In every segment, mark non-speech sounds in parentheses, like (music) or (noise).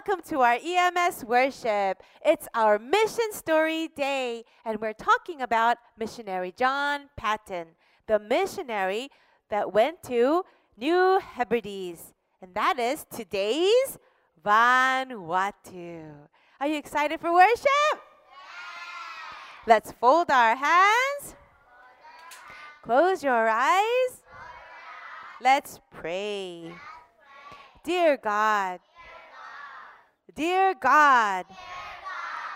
Welcome to our EMS worship. It's our mission story day, and we're talking about missionary John Paton, the missionary that went to New Hebrides. And that is today's Vanuatu. Are you excited for worship? Let's fold our hands. Close your eyes. Let's pray. Dear God, Dear God,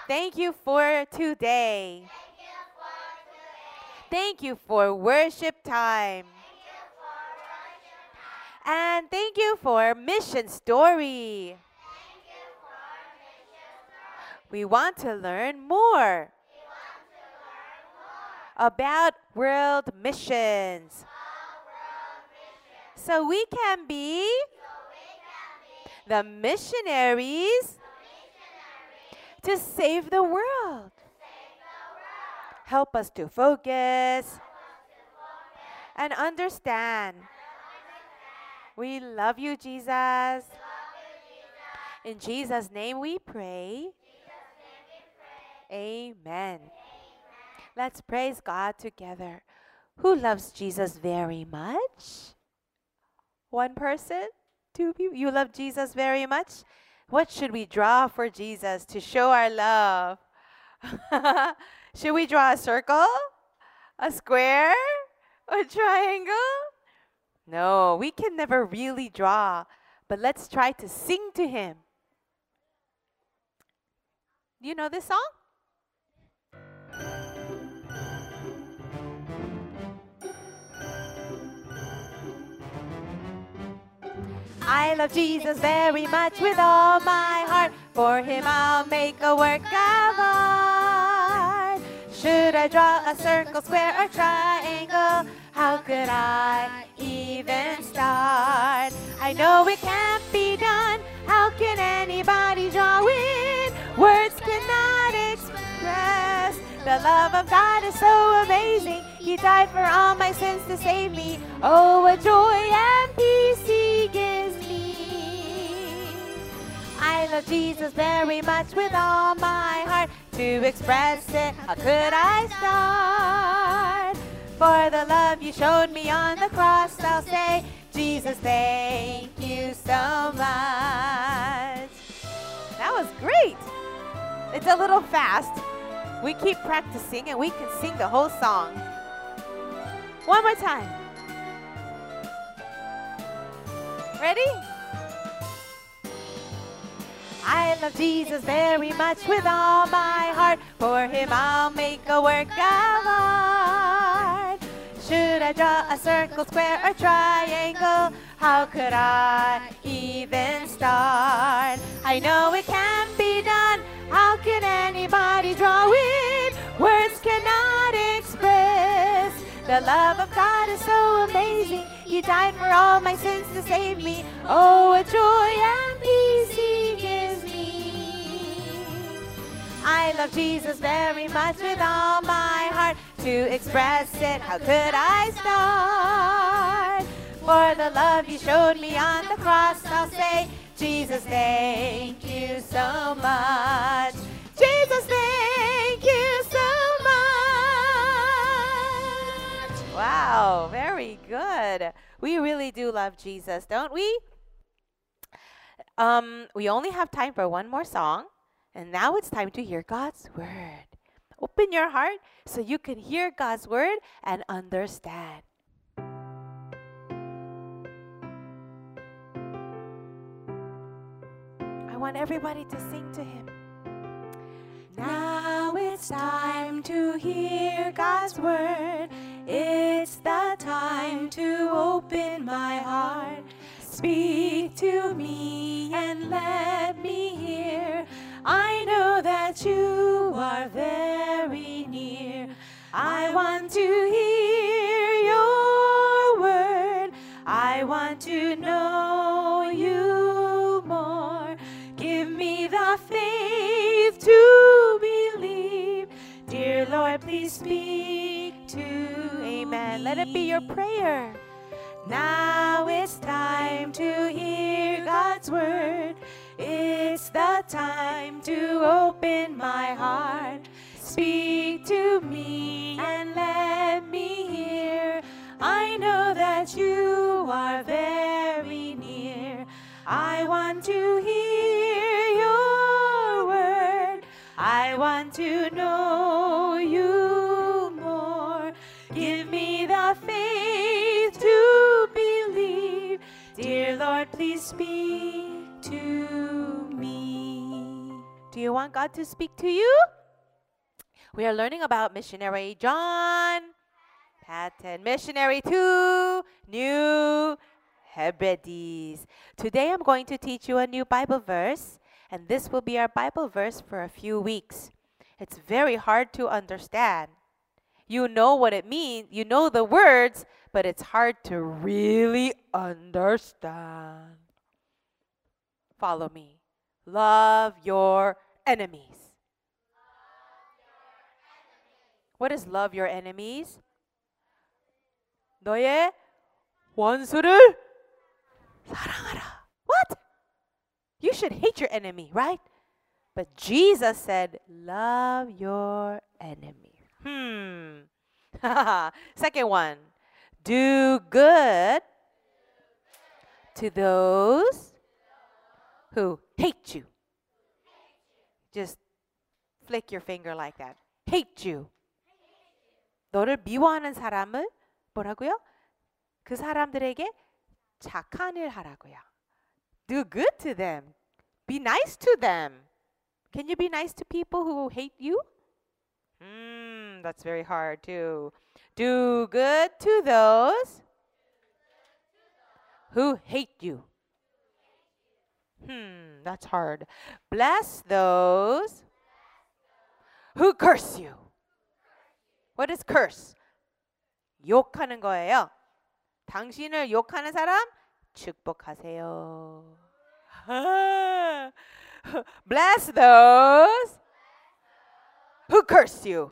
thank you for today. Thank you for worship time. And thank you for mission story. We want to learn more about world missions. So we can be the missionaries to save the world. Help us to focus and understand. We love you, Jesus. In Jesus' name we pray. Amen. Let's praise God together. Who loves Jesus very much? One person? Two people? You love Jesus very much? What should we draw for Jesus to show our love? (laughs) should we draw a circle? A square? A triangle? No, we can never really draw, but let's try to sing to Him. Do you know this song? I love Jesus very much with all my heart. For him I'll make a work of art. Should I draw a circle, square, or triangle? How could I even start? I know it can't be done. How can anybody draw it? Words cannot express. The love of God is so amazing. He died for all my sins to save me. Oh, what joy and peace I love Jesus very much with all my heart. To express it, how could I start? For the love you showed me on the cross, I'll say, Jesus, thank you so much. That was great. It's a little fast. We keep practicing and we can sing the whole song. One more time. Ready? I love Jesus very much with all my heart. For him I'll make a work of art. Should I draw a circle, square, or triangle? How could I even start? I know it can't be done. How can anybody draw it? Words cannot express. The love of God is so amazing. He died for all my sins to save me. Oh, a joy and I love Jesus very much with all my heart. To express it, how could I start? For the love you showed me on the cross, I'll say, Jesus, thank you so much. Jesus, thank you so much. Wow, very good. We really do love Jesus, don't we? Um, we only have time for one more song, and now it's time to hear God's word. Open your heart so you can hear God's word and understand. I want everybody to sing to Him. Now it's time to hear God's word. It's the time to open my heart. Speak to me and let me hear. I know that you are very near. I want to hear your word. I want to know you more. Give me the faith to believe. Dear Lord, please speak to Amen. Let it be your prayer. Now it's time to hear God's word. It's time to open my heart. Speak to me and let me hear. I know that you are very near. I want to hear your word. I want to know you more. Give me the faith to believe. Dear Lord, please speak you want God to speak to you? We are learning about missionary John Patton, missionary to New Hebrides. Today I'm going to teach you a new Bible verse, and this will be our Bible verse for a few weeks. It's very hard to understand. You know what it means, you know the words, but it's hard to really understand. Follow me. Love your enemies. What is love your enemies? 너의 원수를 사랑하라. What? You should hate your enemy, right? But Jesus said, love your enemy. Hmm. (laughs) Second one. Do good to those who hate you. Just flick your finger like that. Hate you. 너를 미워하는 사람을 뭐라고요? 그 사람들에게 착한 일 하라고요. Do good to them. Be nice to them. Can you be nice to people who hate you? Hmm, that's very hard too. Do good to those who hate you. Hmm, that's hard. Bless those who curse you. What is curse? 욕하는 거예요. 당신을 욕하는 사람 축복하세요. (laughs) Bless those who curse you.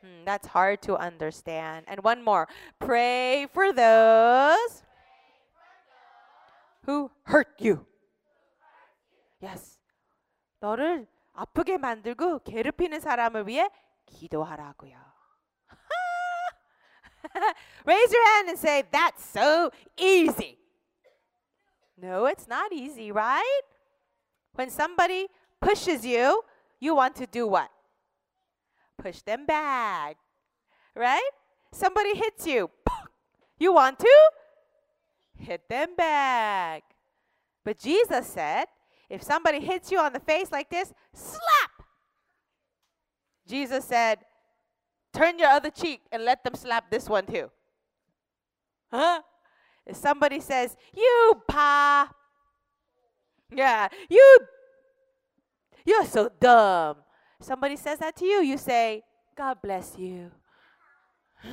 Hmm, that's hard to understand. And one more. Pray for those who hurt you. Yes. 너를 아프게 만들고 괴롭히는 사람을 위해 기도하라고요. (laughs) Raise your hand and say, That's so easy. No, it's not easy, right? When somebody pushes you, you want to do what? Push them back, right? Somebody hits you, you want to hit them back. But Jesus said, if somebody hits you on the face like this, slap. Jesus said, turn your other cheek and let them slap this one too. Huh? If somebody says, you pa, yeah, you, you're so dumb. Somebody says that to you, you say, God bless you. (laughs)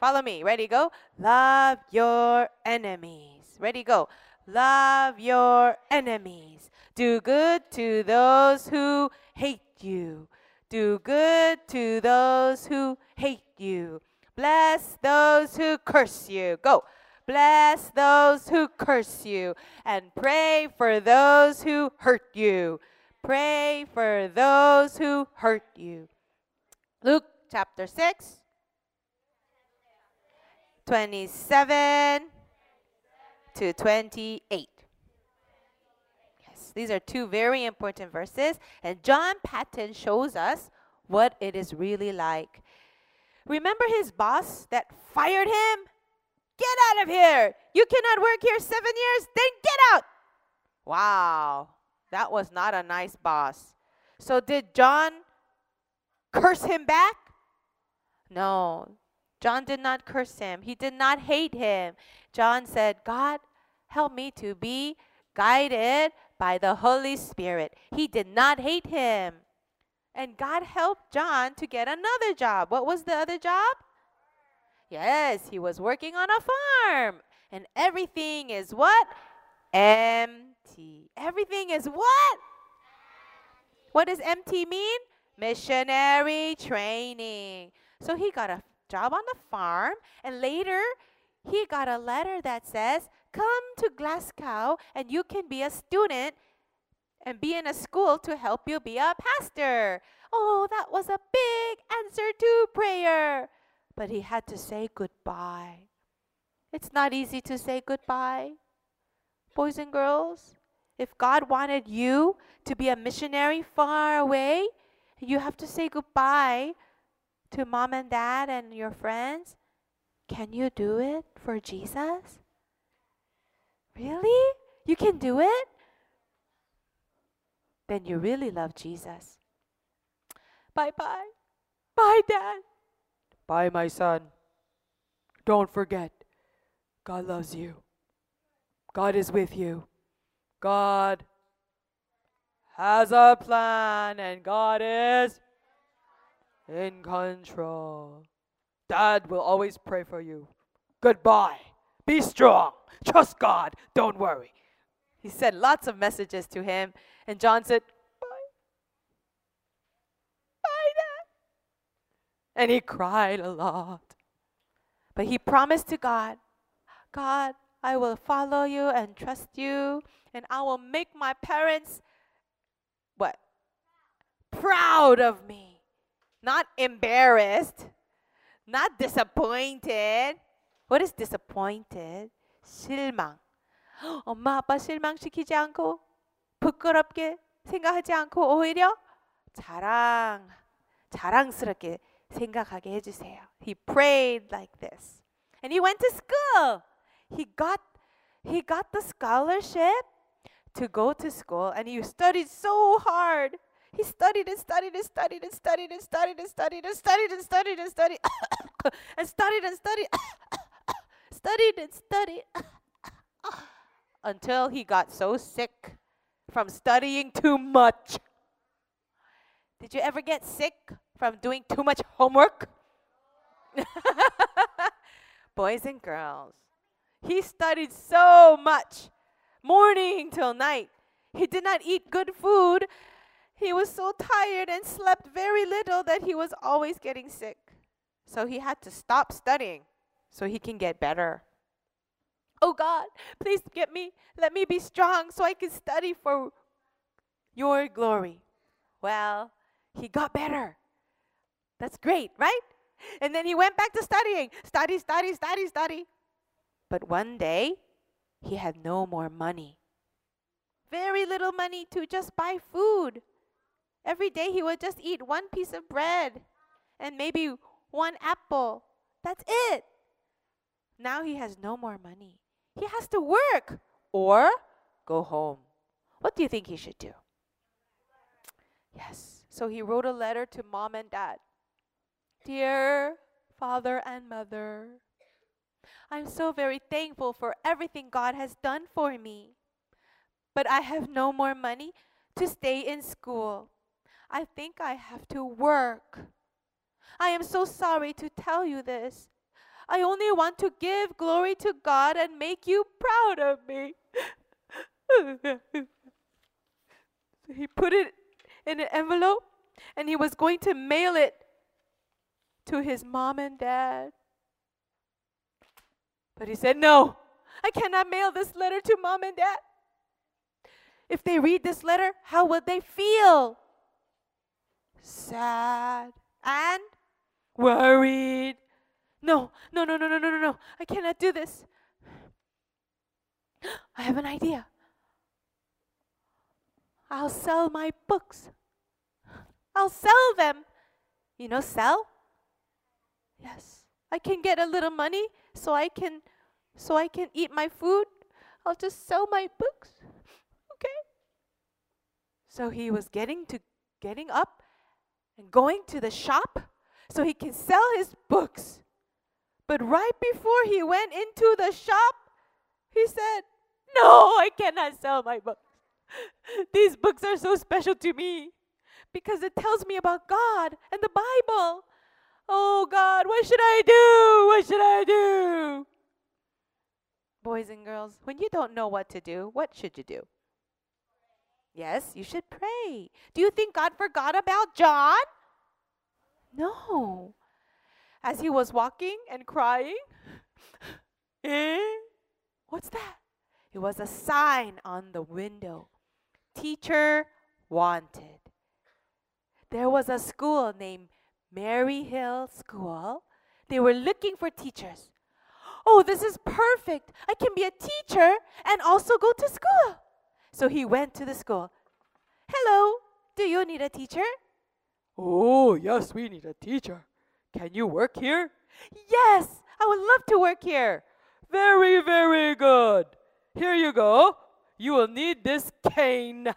Follow me. Ready, go. Love your enemies. Ready, go. Love your enemies. Do good to those who hate you. Do good to those who hate you. Bless those who curse you. Go. Bless those who curse you. And pray for those who hurt you. Pray for those who hurt you. Luke chapter 6, 27 to 28. Yes, these are two very important verses, and John Patton shows us what it is really like. Remember his boss that fired him? Get out of here! You cannot work here seven years, then get out! Wow, that was not a nice boss. So, did John curse him back? No, John did not curse him. He did not hate him. John said, God, help me to be guided by the Holy Spirit. He did not hate him. And God helped John to get another job. What was the other job? Yes, he was working on a farm. And everything is what? Empty. Everything is what? What does empty mean? Missionary training. So he got a job on the farm, and later he got a letter that says, Come to Glasgow and you can be a student and be in a school to help you be a pastor. Oh, that was a big answer to prayer. But he had to say goodbye. It's not easy to say goodbye. Boys and girls, if God wanted you to be a missionary far away, you have to say goodbye to mom and dad and your friends. Can you do it for Jesus? Really? You can do it? Then you really love Jesus. Bye bye. Bye, Dad. Bye, my son. Don't forget, God loves you. God is with you. God has a plan, and God is in control. Dad will always pray for you. Goodbye. Be strong. Trust God. Don't worry. He said lots of messages to him, and John said, Bye. Bye, Dad. And he cried a lot. But he promised to God, God, I will follow you and trust you, and I will make my parents what? Proud of me. Not embarrassed, not disappointed. What is disappointed? 실망. (gasps) 엄마 아빠 실망시키지 않고 부끄럽게 생각하지 않고 오히려 자랑 자랑스럽게 생각하게 해 주세요. He prayed like this. And he went to school. He got he got the scholarship to go to school and he studied so hard. He studied and studied and studied and studied and studied and studied and studied and studied and studied and studied and studied studied and studied until he got so sick from studying too much. Did you ever get sick from doing too much homework? Boys and girls, he studied so much, morning till night. He did not eat good food. He was so tired and slept very little that he was always getting sick. So he had to stop studying so he can get better. Oh God, please get me, let me be strong so I can study for your glory. Well, he got better. That's great, right? And then he went back to studying. Study, study, study, study. But one day, he had no more money. Very little money to just buy food. Every day he would just eat one piece of bread and maybe one apple. That's it. Now he has no more money. He has to work or go home. What do you think he should do? Yes. So he wrote a letter to mom and dad. Dear father and mother, I'm so very thankful for everything God has done for me. But I have no more money to stay in school. I think I have to work. I am so sorry to tell you this. I only want to give glory to God and make you proud of me. (laughs) he put it in an envelope and he was going to mail it to his mom and dad. But he said, No, I cannot mail this letter to mom and dad. If they read this letter, how would they feel? Sad and worried. No, no, no, no, no, no, no, no. I cannot do this. I have an idea. I'll sell my books. I'll sell them. You know, sell? Yes. I can get a little money so I can so I can eat my food. I'll just sell my books. Okay? So he was getting to getting up and going to the shop so he can sell his books. But right before he went into the shop, he said, No, I cannot sell my books. (laughs) These books are so special to me because it tells me about God and the Bible. Oh God, what should I do? What should I do? Boys and girls, when you don't know what to do, what should you do? Yes, you should pray. Do you think God forgot about John? No. As he was walking and crying, (laughs) eh? What's that? It was a sign on the window. teacher wanted. There was a school named Maryhill School. They were looking for teachers. Oh, this is perfect. I can be a teacher and also go to school. So he went to the school. Hello, do you need a teacher? Oh, yes, we need a teacher. Can you work here? Yes, I would love to work here. Very, very good. Here you go. You will need this cane.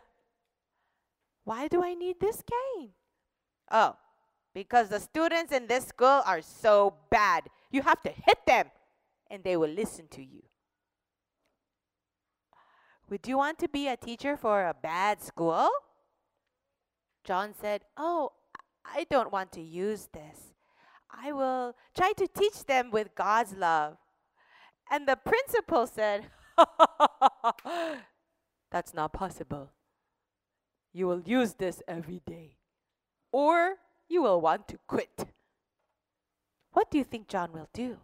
Why do I need this cane? Oh, because the students in this school are so bad. You have to hit them and they will listen to you. Would you want to be a teacher for a bad school? John said, Oh, I don't want to use this. I will try to teach them with God's love. And the principal said, (laughs) That's not possible. You will use this every day, or you will want to quit. What do you think John will do?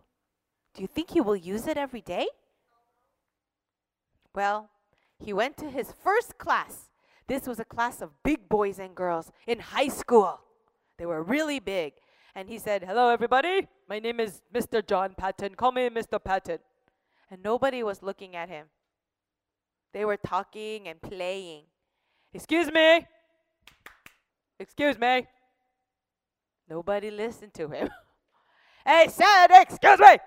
Do you think he will use it every day? Well, he went to his first class. This was a class of big boys and girls in high school. They were really big. And he said, Hello, everybody. My name is Mr. John Patton. Call me Mr. Patton. And nobody was looking at him. They were talking and playing. Excuse me. Excuse me. Nobody listened to him. (laughs) hey, said, excuse me.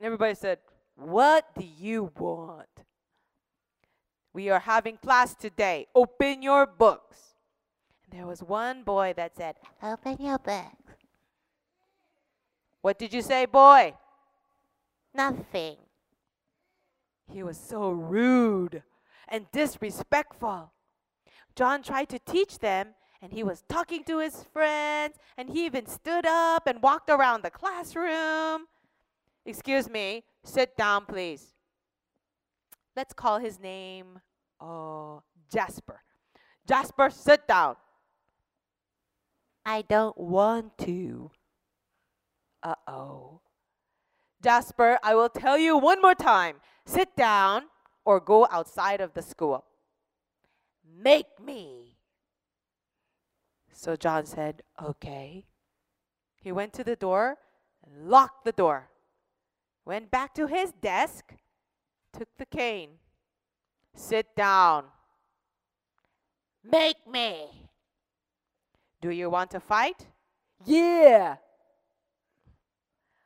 Everybody said, What do you want? We are having class today. Open your books. And there was one boy that said, Open your books. What did you say, boy? Nothing. He was so rude and disrespectful. John tried to teach them, and he was talking to his friends, and he even stood up and walked around the classroom. Excuse me, sit down, please. Let's call his name uh, Jasper. Jasper, sit down. I don't want to. Uh oh. Jasper, I will tell you one more time sit down or go outside of the school. Make me. So John said, Okay. He went to the door and locked the door. Went back to his desk, took the cane. Sit down. Make me. Do you want to fight? Yeah.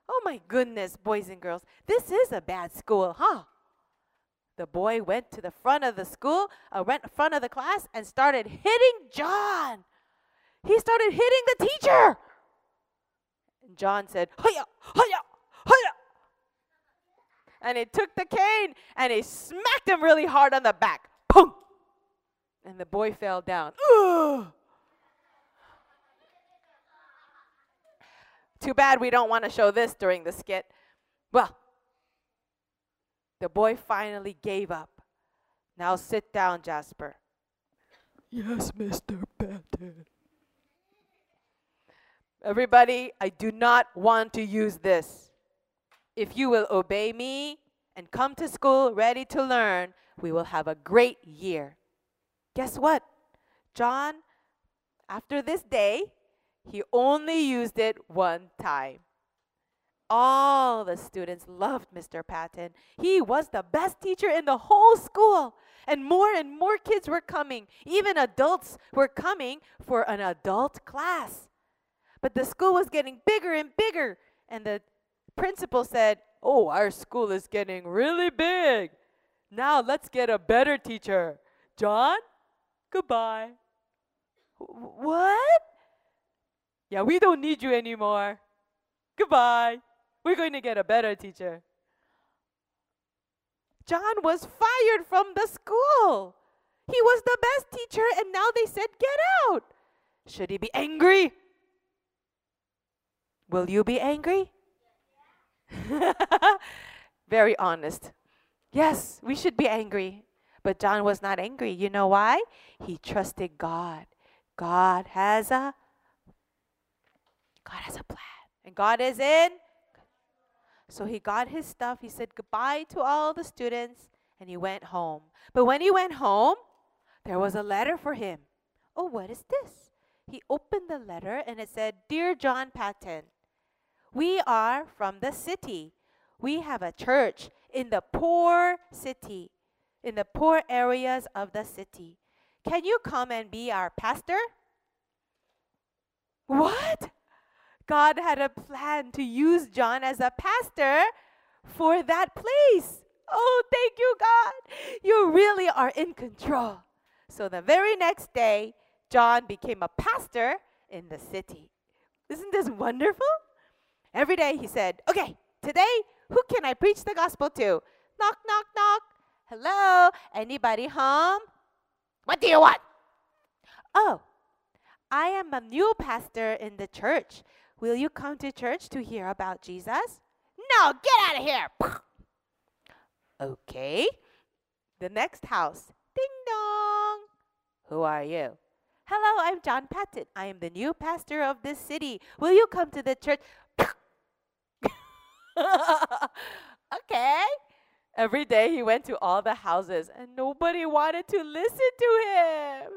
Oh my goodness, boys and girls, this is a bad school, huh? The boy went to the front of the school, uh, went front of the class, and started hitting John. He started hitting the teacher. And John said, hiya, hiya. And he took the cane and he smacked him really hard on the back. Boom! And the boy fell down. Too bad we don't want to show this during the skit. Well, the boy finally gave up. Now sit down, Jasper. Yes, Mr. Patton. Everybody, I do not want to use this. If you will obey me and come to school ready to learn, we will have a great year. Guess what? John, after this day, he only used it one time. All the students loved Mr. Patton. He was the best teacher in the whole school. And more and more kids were coming. Even adults were coming for an adult class. But the school was getting bigger and bigger. And the principal said, Oh, our school is getting really big. Now let's get a better teacher. John, goodbye. What? Yeah, we don't need you anymore. Goodbye. We're going to get a better teacher. John was fired from the school. He was the best teacher, and now they said, Get out. Should he be angry? Will you be angry? (laughs) Very honest. Yes, we should be angry. But John was not angry. You know why? He trusted God. God has a God has a plan. And God is in. So he got his stuff. He said goodbye to all the students and he went home. But when he went home, there was a letter for him. Oh, what is this? He opened the letter and it said, Dear John Patton, we are from the city. We have a church in the poor city, in the poor areas of the city. Can you come and be our pastor? What? God had a plan to use John as a pastor for that place. Oh, thank you, God. You really are in control. So the very next day, John became a pastor in the city. Isn't this wonderful? Every day he said, Okay, today, who can I preach the gospel to? Knock, knock, knock. Hello, anybody home? What do you want? Oh, I am a new pastor in the church. Will you come to church to hear about Jesus? No, get out of here. (laughs) Okay. The next house. Ding dong. Who are you? Hello, I'm John Patton. I am the new pastor of this city. Will you come to the church? (laughs) okay. Every day he went to all the houses and nobody wanted to listen to him.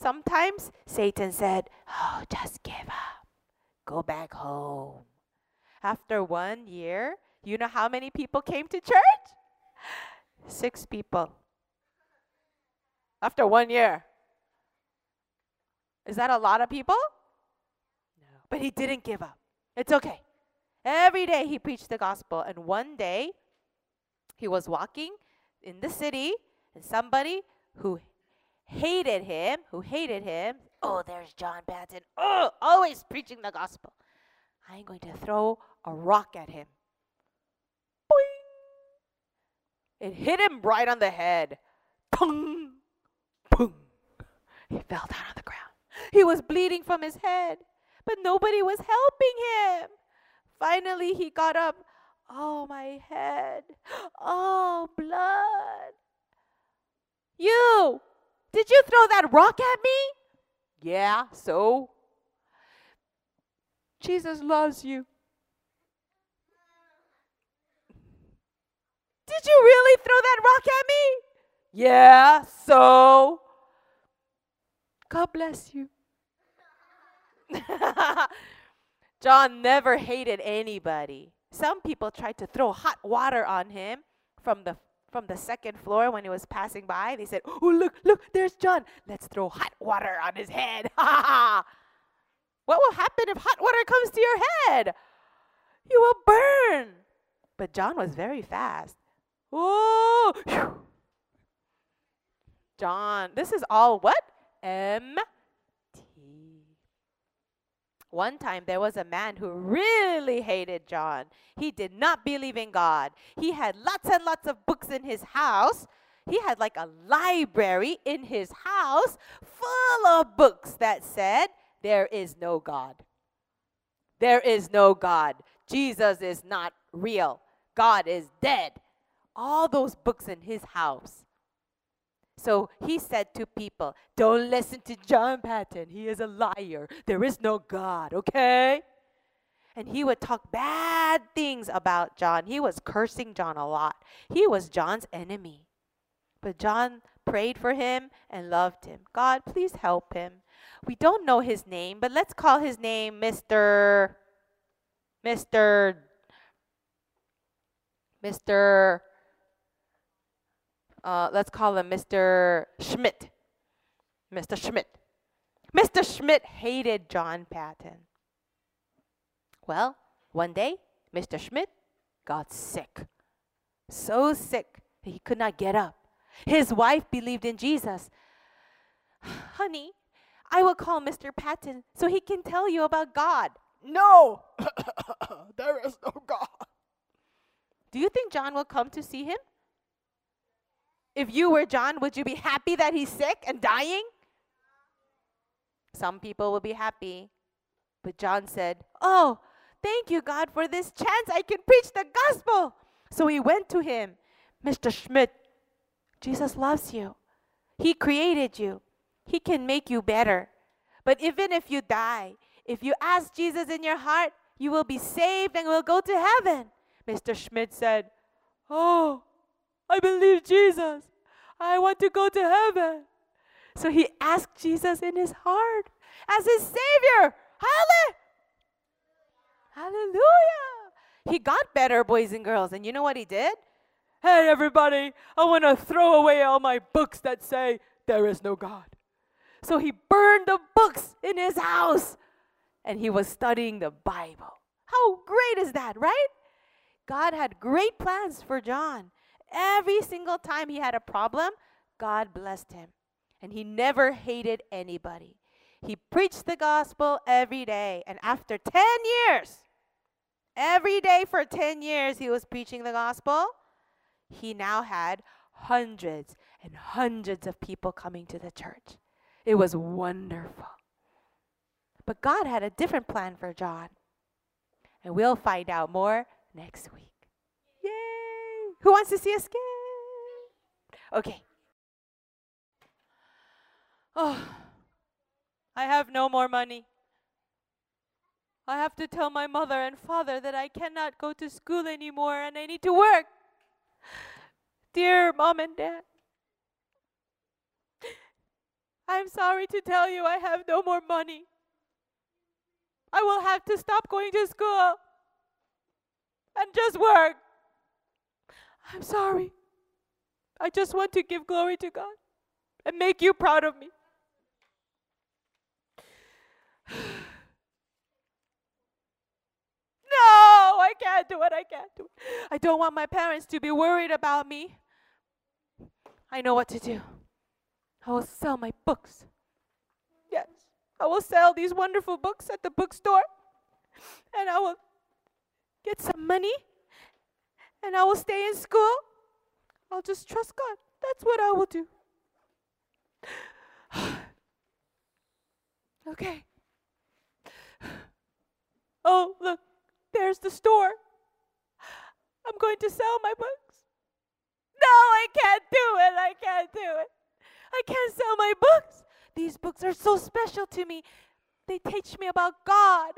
Sometimes Satan said, Oh, just give up. Go back home. After one year, you know how many people came to church? Six people. After one year. Is that a lot of people? No. But he didn't give up. It's okay. Every day he preached the gospel. And one day he was walking in the city, and somebody who hated him, who hated him, oh, there's John Patton. Oh, always preaching the gospel. I'm going to throw a rock at him. Boing! It hit him right on the head. Pung! Pung! He fell down on the ground. He was bleeding from his head, but nobody was helping him. Finally, he got up. Oh, my head. Oh, blood. You! Did you throw that rock at me? Yeah, so? Jesus loves you. Did you really throw that rock at me? Yeah, so? God bless you. (laughs) John never hated anybody. Some people tried to throw hot water on him from the from the second floor when he was passing by. They said, "Oh, look, look, there's John. Let's throw hot water on his head." (laughs) what will happen if hot water comes to your head? You will burn. But John was very fast. Oh, John, this is all what? M one time there was a man who really hated John. He did not believe in God. He had lots and lots of books in his house. He had like a library in his house full of books that said, There is no God. There is no God. Jesus is not real. God is dead. All those books in his house. So he said to people, Don't listen to John Patton. He is a liar. There is no God, okay? And he would talk bad things about John. He was cursing John a lot. He was John's enemy. But John prayed for him and loved him. God, please help him. We don't know his name, but let's call his name Mr. Mr. Mr uh, let's call him Mr. Schmidt. Mr. Schmidt. Mr. Schmidt hated John Patton. Well, one day, Mr. Schmidt got sick. So sick that he could not get up. His wife believed in Jesus. (sighs) Honey, I will call Mr. Patton so he can tell you about God. No, (coughs) there is no God. Do you think John will come to see him? If you were John, would you be happy that he's sick and dying? Some people will be happy. But John said, Oh, thank you, God, for this chance I can preach the gospel. So he went to him, Mr. Schmidt, Jesus loves you. He created you, He can make you better. But even if you die, if you ask Jesus in your heart, you will be saved and will go to heaven. Mr. Schmidt said, Oh, I believe Jesus. I want to go to heaven. So he asked Jesus in his heart as his Savior. Hallelujah! Hallelujah! He got better, boys and girls. And you know what he did? Hey, everybody, I want to throw away all my books that say there is no God. So he burned the books in his house and he was studying the Bible. How great is that, right? God had great plans for John. Every single time he had a problem, God blessed him. And he never hated anybody. He preached the gospel every day. And after 10 years, every day for 10 years, he was preaching the gospel. He now had hundreds and hundreds of people coming to the church. It was wonderful. But God had a different plan for John. And we'll find out more next week. Who wants to see us again? Okay. Oh, I have no more money. I have to tell my mother and father that I cannot go to school anymore and I need to work. Dear mom and dad, I'm sorry to tell you I have no more money. I will have to stop going to school and just work. I'm sorry. I just want to give glory to God and make you proud of me. (sighs) No, I can't do it. I can't do it. I don't want my parents to be worried about me. I know what to do. I will sell my books. Yes, I will sell these wonderful books at the bookstore. And I will get some money. And I will stay in school. I'll just trust God. That's what I will do. (sighs) okay. (sighs) Oh, look, there's the store. I'm going to sell my books. No, I can't do it. I can't do it. I can't sell my books. These books are so special to me. They teach me about God.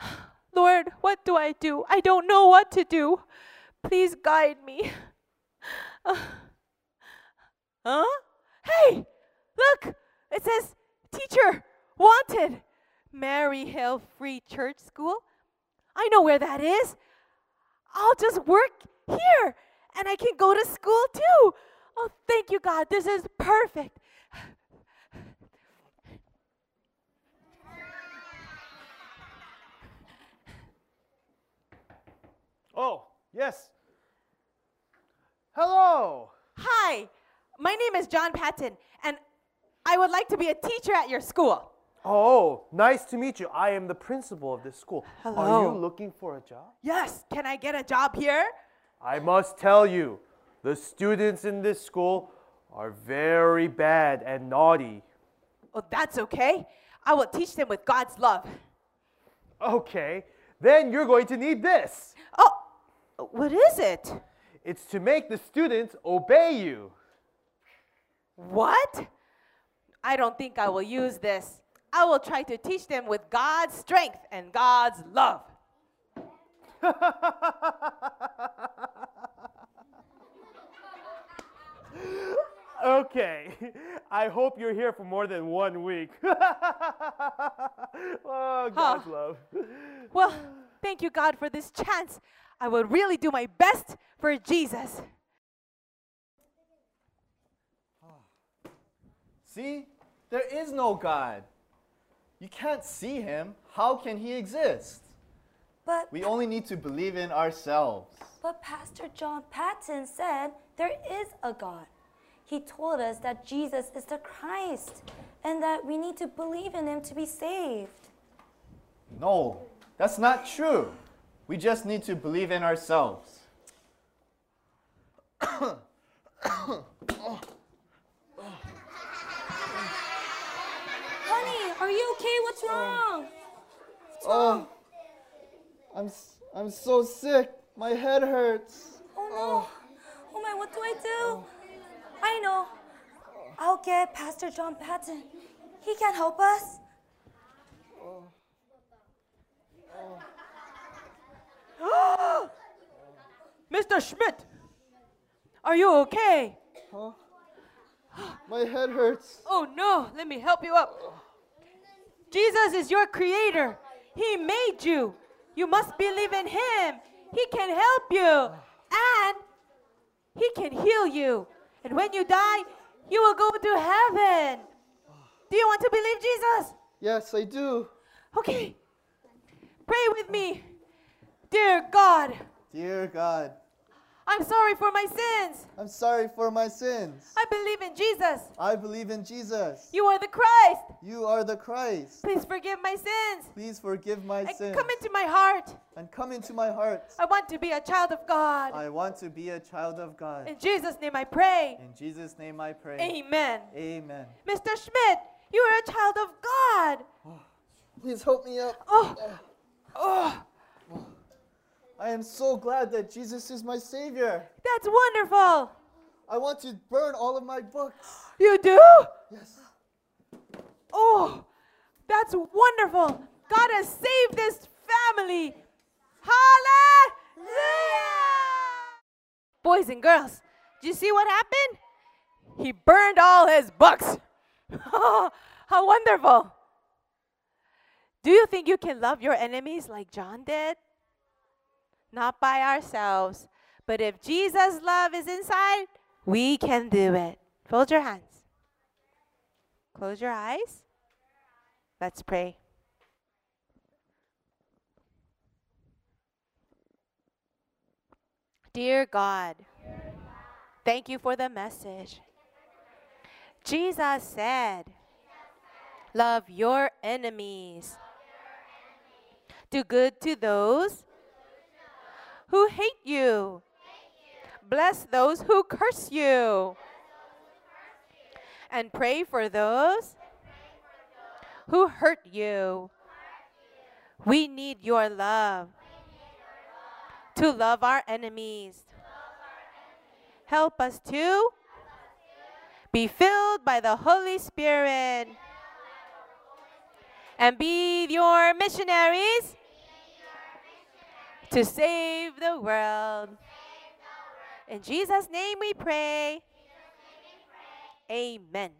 (sighs) Lord, what do I do? I don't know what to do. Please guide me. Uh, (laughs) huh? Hey, look, it says teacher wanted. Maryhill Free Church School. I know where that is. I'll just work here and I can go to school too. Oh, thank you, God. This is perfect. Oh, yes. Hello. Hi, my name is John Patton, and I would like to be a teacher at your school. Oh, nice to meet you. I am the principal of this school. Hello. Are you looking for a job? Yes, can I get a job here? I must tell you, the students in this school are very bad and naughty. Oh, that's okay. I will teach them with God's love. Okay, then you're going to need this. Oh, what is it? It's to make the students obey you. What? I don't think I will use this. I will try to teach them with God's strength and God's love. (laughs) Okay, I hope you're here for more than one week. (laughs) oh, God's love. Well, thank you, God, for this chance. I will really do my best for Jesus. See? There is no God. You can't see him. How can he exist? But, We only need to believe in ourselves. but Pastor John Patton said there is a God. He told us that Jesus is the Christ and that we need to believe in him to be saved. No, that's not true. We just need to believe in ourselves. Honey, are you okay? What's oh. wrong? Oh, I'm, I'm so sick. My head hurts. Oh no. Oh. oh my, what do I do? I know. I'll get Pastor John Patton. He can help us. Oh. (gasps) Mr. Schmidt, are you okay? Huh? (gasps) My head hurts. Oh no, let me help you up. Jesus is your creator. He made you. You must believe in him. He can help you. And he can heal you. And when you die, you will go to heaven. Do you want to believe Jesus? Yes, I do. Okay. Pray with me. Dear God, Dear God, I'm sorry for my sins. I'm sorry for my sins. I believe in Jesus. I believe in Jesus. You are the Christ. You are the Christ. Please forgive my sins. Please forgive my And sins come into my heart. and come into my heart. I want to be a child of God. I want to be a child of God. In Jesus' name I pray. In Jesus' name I pray. Amen. Amen. Mr. Schmidt, you are a child of God. Oh, please help me up. Oh, oh, I am so glad that Jesus is my Savior. that's wonderful. I want to burn all of my books. You do? Yes. Oh, that's wonderful. God has saved this family. Hallelujah! Boys and girls, did you see what happened? He burned all his books. (laughs) How wonderful. Do you think you can love your enemies like John did? Not by ourselves, but if Jesus' love is inside, we can do it. Fold your hands. Close your eyes. Let's pray. Dear God, thank you for the message. Jesus said, Love your enemies. Do good to those who hate you. Bless those who curse you. And pray for those who hurt you. We need your love to love our enemies. Help us to be filled by the Holy Spirit and be your missionaries to save the world. In Jesus' name we pray. Amen.